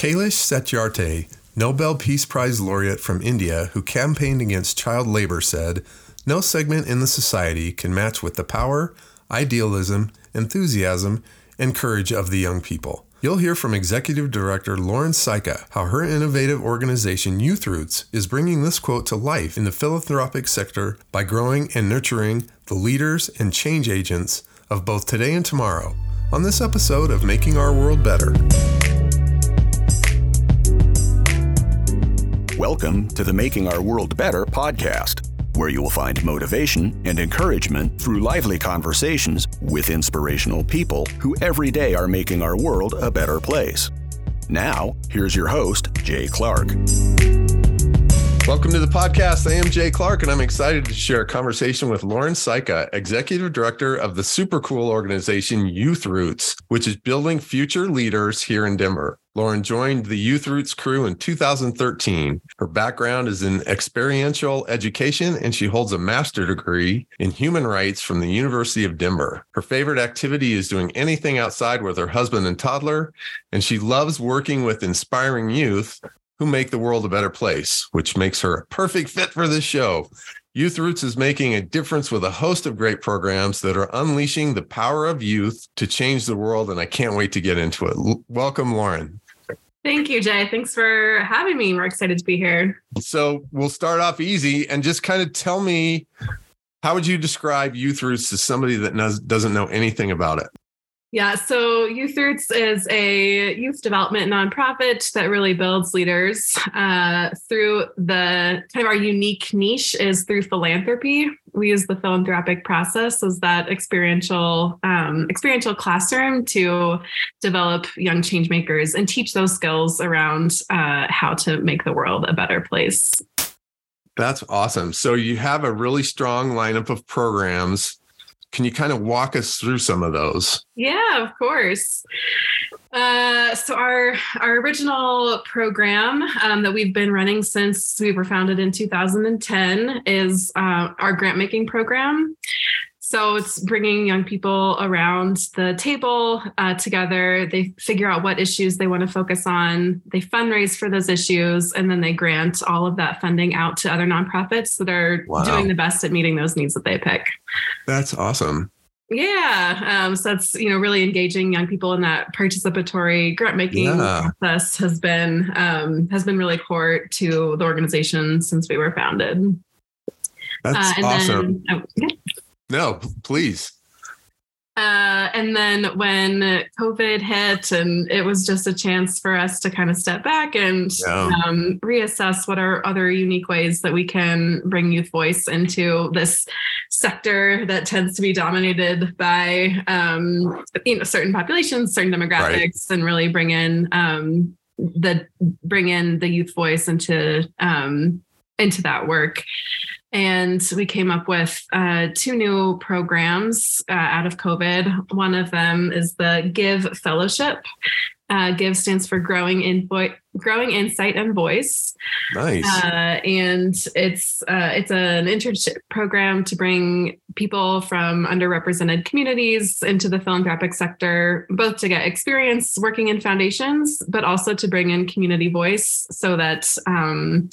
Kailash Satyarthi, Nobel Peace Prize laureate from India who campaigned against child labor, said, No segment in the society can match with the power, idealism, enthusiasm, and courage of the young people. You'll hear from Executive Director Lauren Czajka how her innovative organization Youth Roots is bringing this quote to life in the philanthropic sector by growing and nurturing the leaders and change agents of both today and tomorrow on this episode of Making Our World Better. Welcome to the Making Our World Better podcast, where you will find motivation and encouragement through lively conversations with inspirational people who every day are making our world a better place. Now, here's your host, Jay Clark. Welcome to the podcast. I am Jay Clark, and I'm excited to share a conversation with Lauren Czajka, Executive Director of the super cool organization Youth Roots, which is building future leaders here in Denver. Lauren joined the Youth Roots crew in 2013. Her background is in experiential education, and she holds a master degree in human rights from the University of Denver. Her favorite activity is doing anything outside with her husband and toddler, and she loves working with inspiring youth who make the world a better place, which makes her a perfect fit for this show. Youth Roots is making a difference with a host of great programs that are unleashing the power of youth to change the world. And I can't wait to get into it. L- welcome, Lauren. Thank you, Jay. Thanks for having me. We're excited to be here. So we'll start off easy and just kind of tell me how would you describe Youth Roots to somebody that knows, doesn't know anything about it? Yeah, so Youth Roots is a youth development nonprofit that really builds leaders uh, through the kind of our unique niche is through philanthropy. We use the philanthropic process as that experiential um, experiential classroom to develop young change makers and teach those skills around uh, how to make the world a better place. That's awesome. So you have a really strong lineup of programs can you kind of walk us through some of those? Yeah, of course. Uh, so our our original program um, that we've been running since we were founded in 2010 is uh, our grant making program. So it's bringing young people around the table uh, together. They figure out what issues they want to focus on. They fundraise for those issues, and then they grant all of that funding out to other nonprofits that are wow. doing the best at meeting those needs that they pick. That's awesome. Yeah, um, so that's you know really engaging young people in that participatory grant making yeah. process has been um, has been really core to the organization since we were founded. That's uh, awesome. Then, oh, yeah. No, please. Uh, and then when COVID hit, and it was just a chance for us to kind of step back and yeah. um, reassess what are other unique ways that we can bring youth voice into this sector that tends to be dominated by um, you know certain populations, certain demographics, right. and really bring in um, the bring in the youth voice into um, into that work. And we came up with uh, two new programs uh, out of COVID. One of them is the Give Fellowship. Uh, Give stands for Growing in Vo- Growing Insight and Voice. Nice. Uh, and it's uh, it's an internship program to bring people from underrepresented communities into the philanthropic sector, both to get experience working in foundations, but also to bring in community voice so that. Um,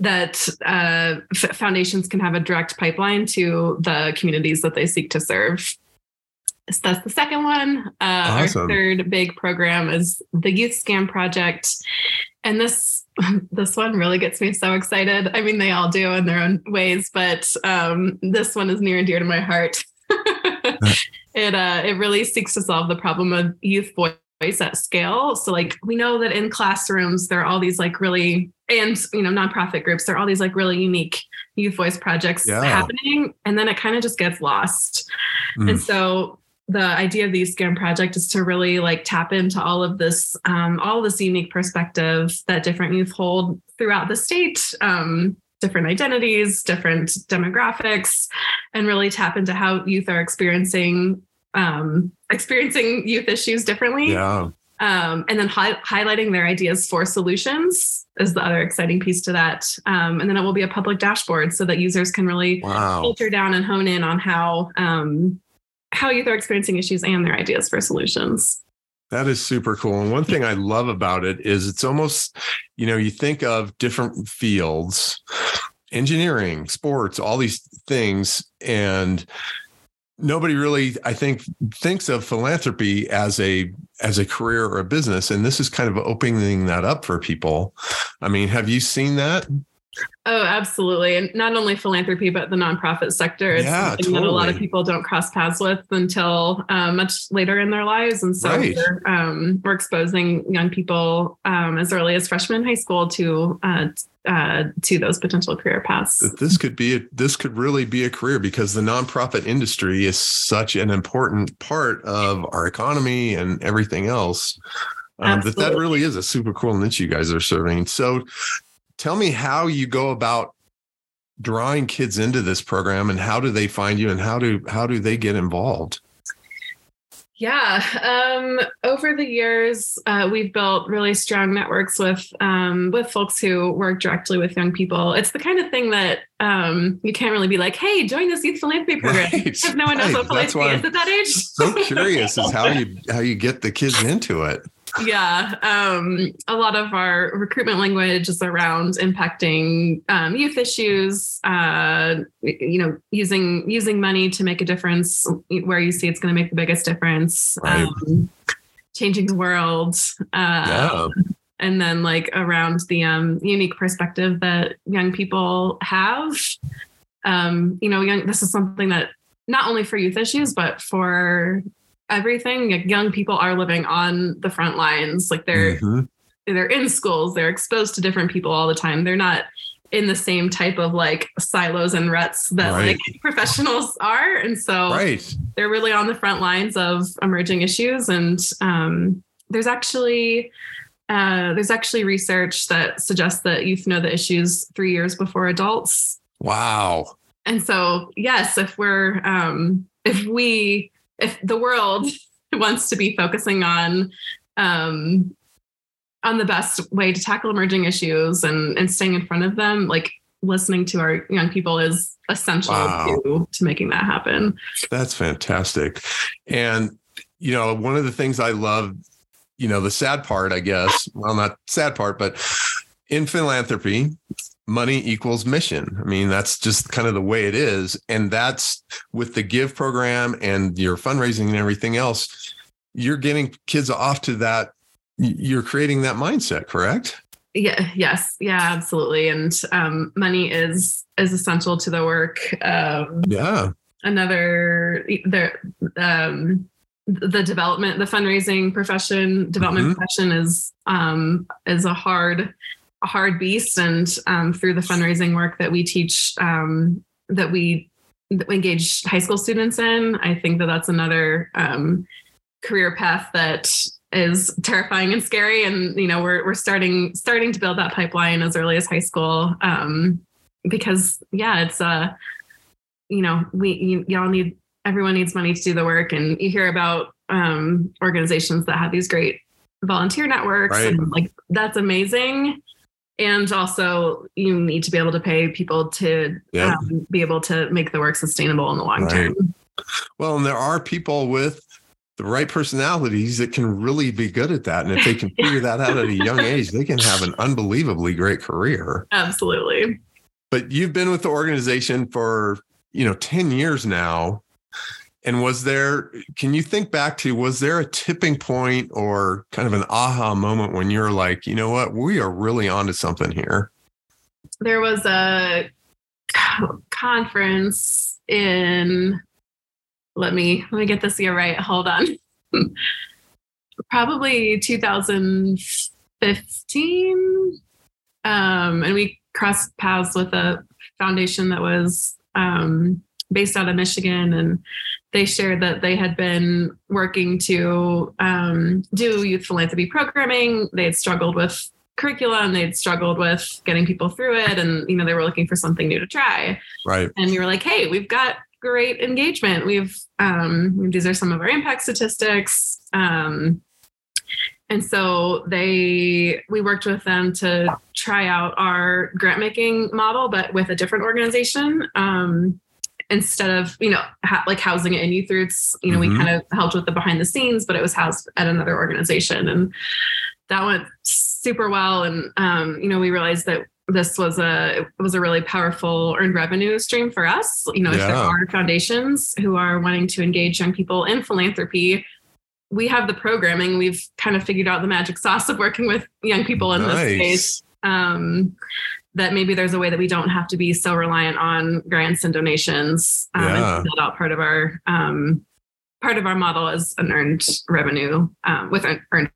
that uh, f- foundations can have a direct pipeline to the communities that they seek to serve. So that's the second one. Uh, awesome. Our third big program is the Youth Scam Project, and this this one really gets me so excited. I mean, they all do in their own ways, but um, this one is near and dear to my heart. it uh, it really seeks to solve the problem of youth voice at scale. So like we know that in classrooms there are all these like really and you know nonprofit groups there are all these like really unique youth voice projects yeah. happening and then it kind of just gets lost. Mm. And so the idea of the scam project is to really like tap into all of this um, all of this unique perspective that different youth hold throughout the state um, different identities different demographics and really tap into how youth are experiencing um, experiencing youth issues differently. Yeah. Um, and then hi- highlighting their ideas for solutions is the other exciting piece to that. Um, and then it will be a public dashboard so that users can really wow. filter down and hone in on how um, how youth are experiencing issues and their ideas for solutions. That is super cool. And one thing I love about it is it's almost, you know, you think of different fields, engineering, sports, all these things, and nobody really i think thinks of philanthropy as a as a career or a business. And this is kind of opening that up for people. I mean have you seen that Oh, absolutely. And not only philanthropy, but the nonprofit sector. It's Yeah, something that a lot of people don't cross paths with until uh, much later in their lives. And so Right. we're, um, we're exposing young people um, as early as freshman high school to uh, uh, to those potential career paths. this could be a, this could really be a career because the nonprofit industry is such an important part of our economy and everything else um, that that really is a super cool niche you guys are serving so tell me how you go about drawing kids into this program and how do they find you and how do how do they get involved Yeah. Um, over the years, uh, we've built really strong networks with um, with folks who work directly with young people. It's the kind of thing that um, you can't really be like, "Hey, join this youth philanthropy program," Right, because no one knows right. what philanthropy is at that age. so curious is how you how you get the kids into it yeah um, a lot of our recruitment language is around impacting um, youth issues uh, you know using using money to make a difference where you see it's going to make the biggest difference Right. um, changing the world uh, yeah and then like around the um, unique perspective that young people have um, you know young this is something that not only for youth issues but for everything like young people are living on the front lines like they're Mhm. they're in schools they're exposed to different people all the time. They're not in the same type of like silos and ruts that Right. like professionals are and so right. they're really on the front lines of emerging issues. And um, there's actually uh, there's actually research that suggests that youth know the issues three years before adults. Wow. And so yes if we're um, if we if the world wants to be focusing on um, on the best way to tackle emerging issues and and staying in front of them like listening to our young people is essential Wow. to to making that happen That's fantastic. And, you know, one of the things I love, you know, the sad part, I guess, well, not sad part, but in philanthropy, money equals mission. I mean, that's just kind of the way it is. And that's with the Give program and your fundraising and everything else, you're getting kids off to that. You're creating that mindset, correct? yeah yes yeah absolutely and um, money is is essential to the work um, Yeah. another the um, the development the fundraising profession development Mhm. profession is um, is a hard a hard beast and um, through the fundraising work that we teach um, that we engage high school students in i think that that's another um, career path that is terrifying and scary. And you know we're we're starting starting to build that pipeline as early as high school um because yeah it's uh you know we you, y'all need everyone needs money to do the work. And you hear about um organizations that have these great volunteer networks Right. and like that's amazing and also you need to be able to pay people to Yeah. um, be able to make the work sustainable in the long Right. term Well, and there are people with the right personalities that can really be good at that. And if they can figure that out at a young age, they can have an unbelievably great career. absolutely But you've been with the organization for, you know, 10 years now. And was there, can you think back to, was there a tipping point or kind of an aha moment when you're like, you know what, we are really onto something here? there was a conference in let me let me get this year right. Hold on. Probably 2015 um, and we crossed paths with a foundation that was um, based out of michigan and they shared that they had been working to um, do youth philanthropy programming. They had struggled with curriculum they'd struggled with getting people through it and you know they were looking for something new to try. Right. and we were like hey we've got great engagement. We've um, these are some of our impact statistics. Um, and so they we worked with them to try out our grant making model but with a different organization. Um, instead of you know ha- like housing it in youth roots you know Mhm. we kind of helped with the behind the scenes but it was housed at another organization. And that went super well. And um, you know we realized that this was a it was a really powerful earned revenue stream for us you know if there are foundations who are wanting to engage young people in philanthropy. We have the programming. We've kind of figured out the magic sauce of working with young people in this space. Um, that maybe there's a way that we don't have to be so reliant on grants and donations um, Yeah. and build out part of our um, part of our model as an earned revenue um, with earned, earned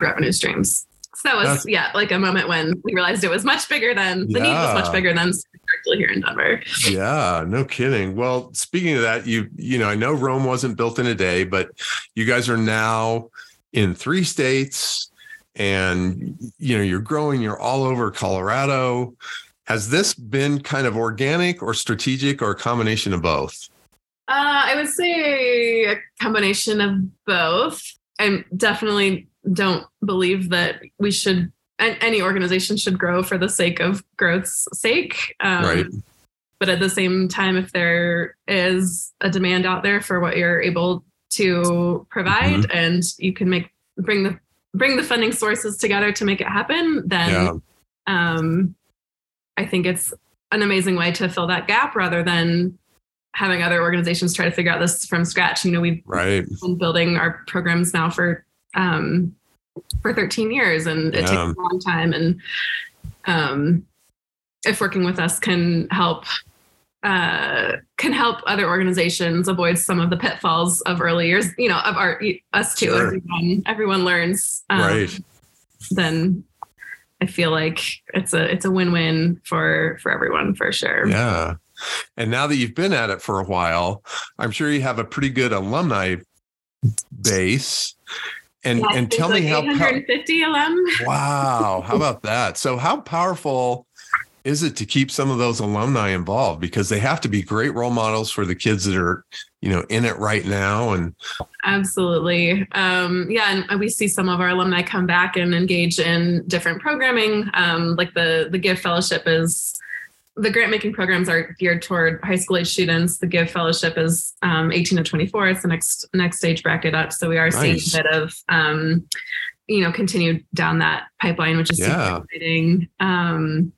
revenue streams. So that was That's- yeah, like a moment when we realized it was much bigger than the need was much bigger than actually here in Denver. Yeah, no kidding. Well, speaking of that, you you know, I know Rome wasn't built in a day, but you guys are now in three states and you know, you're growing, you're all over Colorado. Has this been kind of organic or strategic or a combination of both? Uh, I would say a combination of both. I definitely don't believe that we should, any organization should grow for the sake of growth's sake. Um, Right. But at the same time, if there is a demand out there for what you're able to provide, Mm-hmm. and you can make bring the bring the funding sources together to make it happen, then Yeah. um, I think it's an amazing way to fill that gap rather than having other organizations try to figure out this from scratch. You know, we've Right. been building our programs now for um, for 13 years, and it Yeah. takes a long time. And um, if working with us can help. Uh, can help other organizations avoid some of the pitfalls of early years, you know, of our us too. Sure. Everyone, everyone learns. Um, Right. Then I feel like it's a it's a win win for for everyone for sure. Yeah. And now that you've been at it for a while, I'm sure you have a pretty good alumni base. And Yeah, and tell me like how pow- 850 alum. Wow. How about that? So, how powerful is it to keep some of those alumni involved? Because they have to be great role models for the kids that are, you know, in it right now. And Absolutely. Um, yeah, and we see some of our alumni come back and engage in different programming. Um, like the the Give Fellowship is the grant making programs are geared toward high school age students. The Give Fellowship is um, 18 to 24. It's the next next stage bracket up. So we are seeing a bit of um, you know continue down that pipeline, which is Yeah. super exciting. Um,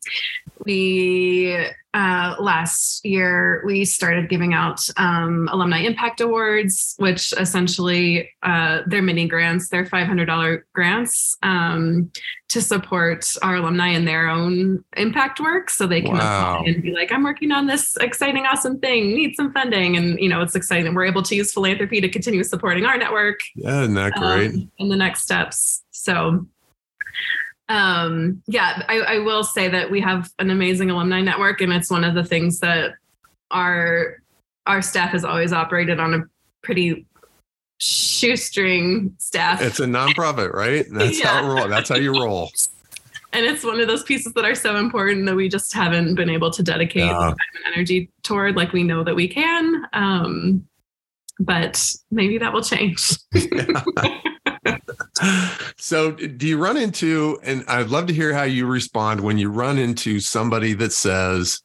we uh, last year we started giving out um, alumni impact awards which essentially uh, they're mini grants they're $500 grants um, to support our alumni in their own impact work so they can Wow. apply and be like i'm working on this exciting awesome thing need some funding and you know it's exciting that we're able to use philanthropy to continue supporting our network yeah, isn't that great? um, and the next steps. So, um, yeah, I, I will say that we have an amazing alumni network, and it's one of the things that our our staff has always operated on a pretty shoestring staff. it's a nonprofit, right? That's how roll. That's how you roll. and it's one of those pieces that are so important that we just haven't been able to dedicate Yeah. time and energy toward like we know that we can. Um, but maybe that will change. so do you run into and i'd love to hear how you respond when you run into somebody that says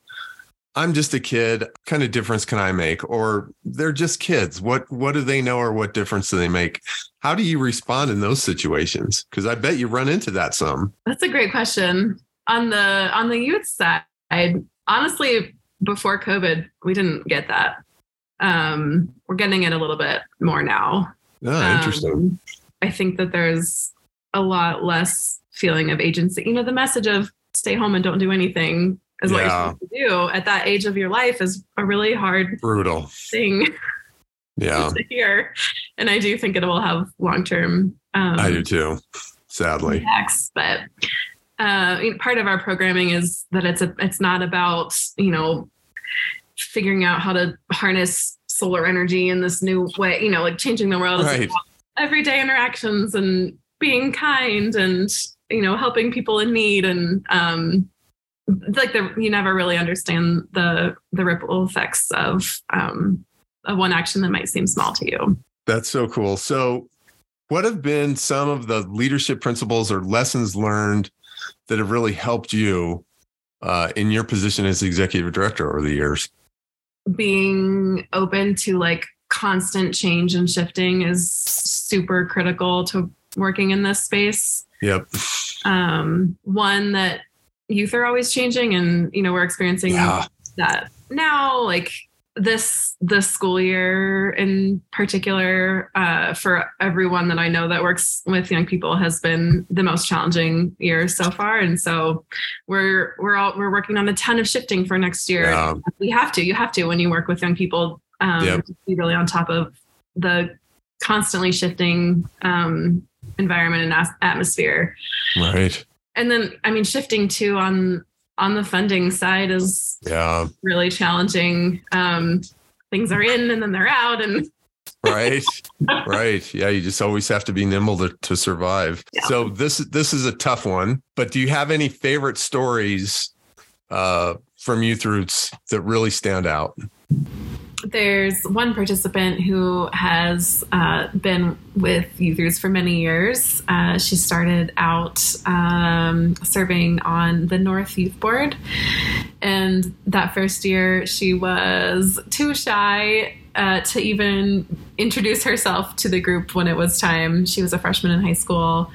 i'm just a kid what kind of difference can i make or they're just kids what what do they know or what difference do they make how do you respond in those situations because i bet you run into that some That's a great question. On the on the youth side, honestly, before COVID, we didn't get that. Um, we're getting it a little bit more now. oh interesting Um, I think that there's a lot less feeling of agency. You know, the message of stay home and don't do anything is what you're to do at that age of your life is a really hard brutal thing yeah to hear. And I do think it will have long term um, i do too sadly impacts but uh, you know, part of our programming is that it's a it's not about you know figuring out how to harness solar energy in this new way you know like changing the world Right. Everyday interactions and being kind and you know helping people in need and um like the you never really understand the the ripple effects of um of one action that might seem small to you That's so cool. So, what have been some of the leadership principles or lessons learned that have really helped you uh, in your position as executive director over the years? being open to like constant change and shifting is super critical to working in this space. Yep. Um, one that youth are always changing, and you know we're experiencing Yeah. that now. Like this this school year in particular, uh, for everyone that I know that works with young people, has been the most challenging year so far. And so we're we're all we're working on a ton of shifting for next year. Yeah. We have to. You have to when you work with young people. Um, Yep. Be really on top of the constantly shifting um, environment and atmosphere Right. and then i mean shifting too on on the funding side is Yeah. really challenging um things are in and then they're out and Right. right. Yeah. You just always have to be nimble to, to survive. Yeah. So this this is a tough one. But do you have any favorite stories uh, from Youth Roots that really stand out? There's one participant who has uh, been with youth Roots for many years. Uh, she started out um, serving on the north youth board. And that first year she was too shy uh, to even introduce herself to the group when it was time. She was a freshman in high school.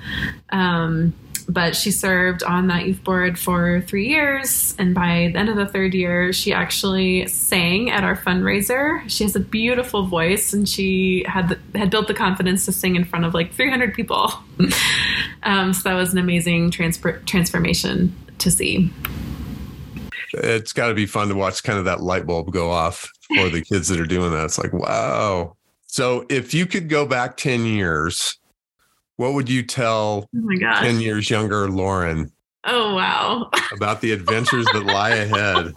Um, but she served on that youth board for three years. And by the end of the third year, she actually sang at our fundraiser. She has a beautiful voice, and she had the, had built the confidence to sing in front of like 300 people. um, so that was an amazing transfer, transformation to see. It's got to be fun to watch kind of that light bulb go off for the kids that are doing that. It's like, wow. So if you could go back 10 years, what would you tell Oh 10 years younger Lauren Oh wow! about the adventures that lie ahead?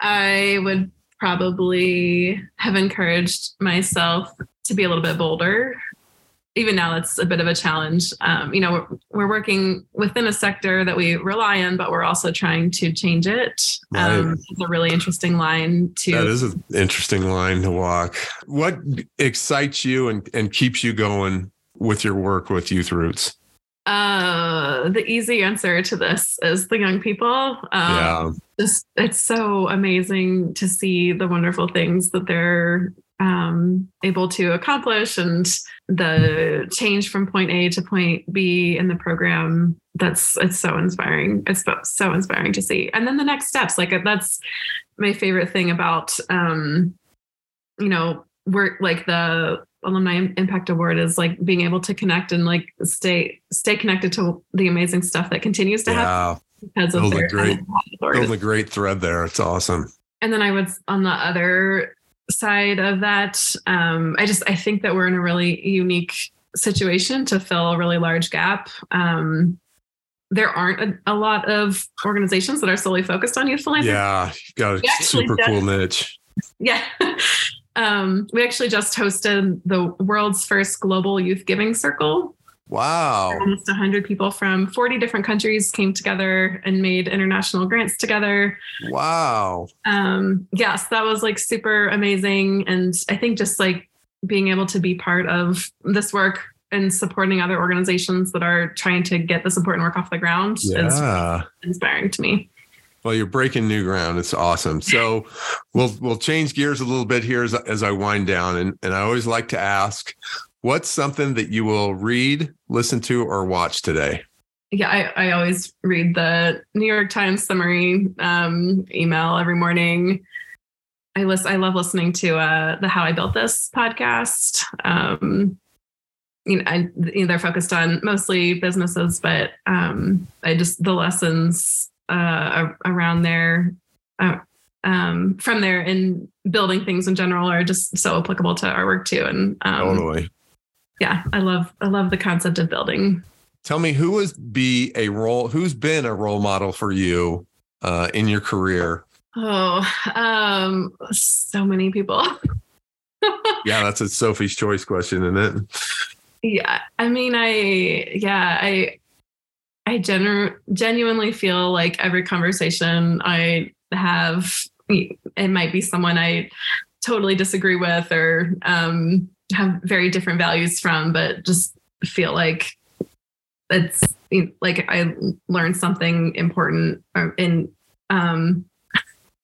I would probably have encouraged myself to be a little bit bolder. Even now, that's a bit of a challenge. Um, you know, we're, we're working within a sector that we rely on, but we're also trying to change it. Um, Right. it's a really interesting line to. That is an interesting line to walk. What excites you and, and keeps you going with your work with Youth Roots? uh, the easy answer to this is the young people. Um, yeah. just it's so amazing to see the wonderful things that they're um, able to accomplish and the change from point A to point B in the program. That's it's so inspiring. It's so- so inspiring to see. And then the next steps, like that's my favorite thing about um, you know work like the alumni impact award is like being able to connect and like stay stay connected to the amazing stuff that continues to happen Yeah. because of Building their great-. Building a great thread there. It's awesome. and then I would on the other side of that, um, I just I think that we're in a really unique situation to fill a really large gap. Um, there aren't a, a lot of organizations that are solely focused on youth philanthropy. Yeah. You've got a super cool niche. Yeah. Um, we actually just hosted the world's first global youth giving circle. Wow. Almost 100 people from 40 different countries came together and made international grants together. Wow. um yes that was like super amazing and i think just like being able to be part of this work and supporting other organizations that are trying to get the support and work off the ground is Yeah. inspiring to me Well, you're breaking new ground. It's awesome. So we'll we'll change gears a little bit here as, as I wind down. And and I always like to ask, what's something that you will read, listen to, or watch today? yeah i, I always read the new york times summary um, email every morning i list i love listening to uh, the how i built this podcast um, you know, I, you know they're focused on mostly businesses but um, i just the lessons uh, around there uh, um, from there in building things in general are just so applicable to our work too and um, Totally. yeah i love i love the concept of building Tell me who would be a role, who's been a role model for you uh, in your career? Oh, um, so many people. Yeah, that's a Sophie's choice question, isn't it? yeah, I mean, I yeah, I I genu- genuinely feel like every conversation I have, it might be someone I totally disagree with or um, have very different values from, but just feel like it's like I learned something important or in um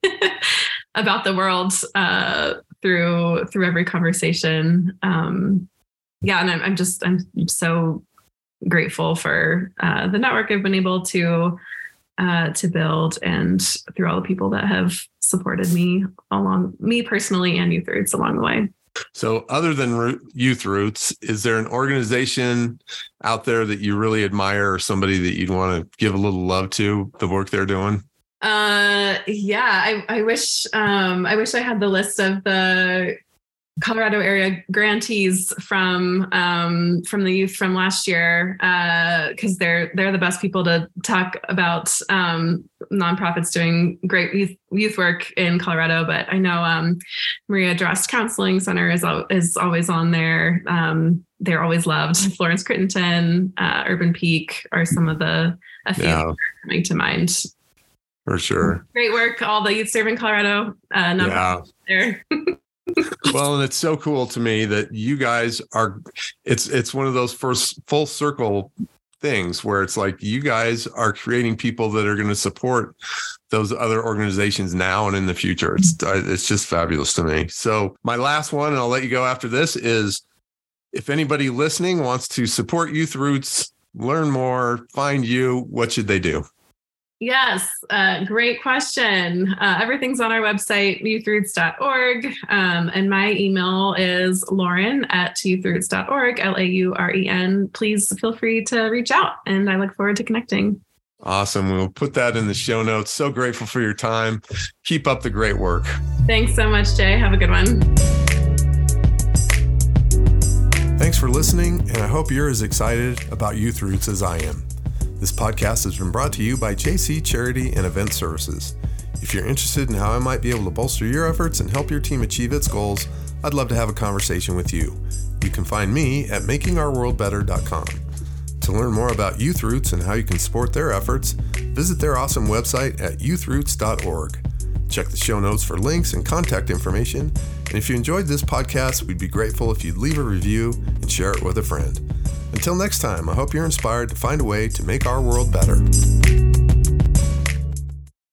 about the world uh, through through every conversation. Um, yeah, and I'm, I'm just I'm so grateful for uh, the network I've been able to uh, to build and through all the people that have supported me along me personally and Youth Roots along the way. So, other than Youth Roots, is there an organization out there that you really admire or somebody that you'd want to give a little love to the work they're doing? Uh, yeah, I, I wish um, I wish I had the list of the Colorado area grantees from um, from the youth from last year because uh, they're they're the best people to talk about um, nonprofits doing great youth, youth work in Colorado. But I know um, Maria Droste Counseling Center is is always on there. Um, they're always loved. Florence Crittenton, uh, Urban Peak are some of the a few yeah. coming to mind. For sure. Great work, all the youth serving Colorado. Uh, yeah. there. well, and it's so cool to me that you guys are it's it's one of those first full circle things where it's like you guys are creating people that are going to support those other organizations now and in the future. It's uh, it's just fabulous to me. So, my last one and I'll let you go after this is if anybody listening wants to support Youth Roots, learn more, find you, what should they do? Yes, uh, great question. Uh, everything's on our website, youthroots.org. Um, and my email is lauren at youthroots.org, L A U R E N. Please feel free to reach out, and I look forward to connecting. Awesome. We'll put that in the show notes. So grateful for your time. Keep up the great work. Thanks so much, Jay. Have a good one. Thanks for listening, and I hope you're as excited about Youth Roots as I am. This podcast has been brought to you by JC Charity and Event Services. If you're interested in how I might be able to bolster your efforts and help your team achieve its goals, I'd love to have a conversation with you. You can find me at makingourworldbetter.com. To learn more about Youth Roots and how you can support their efforts, visit their awesome website at youthroots.org. Check the show notes for links and contact information. And if you enjoyed this podcast, we'd be grateful if you'd leave a review and share it with a friend. Until next time, I hope you're inspired to find a way to make our world better.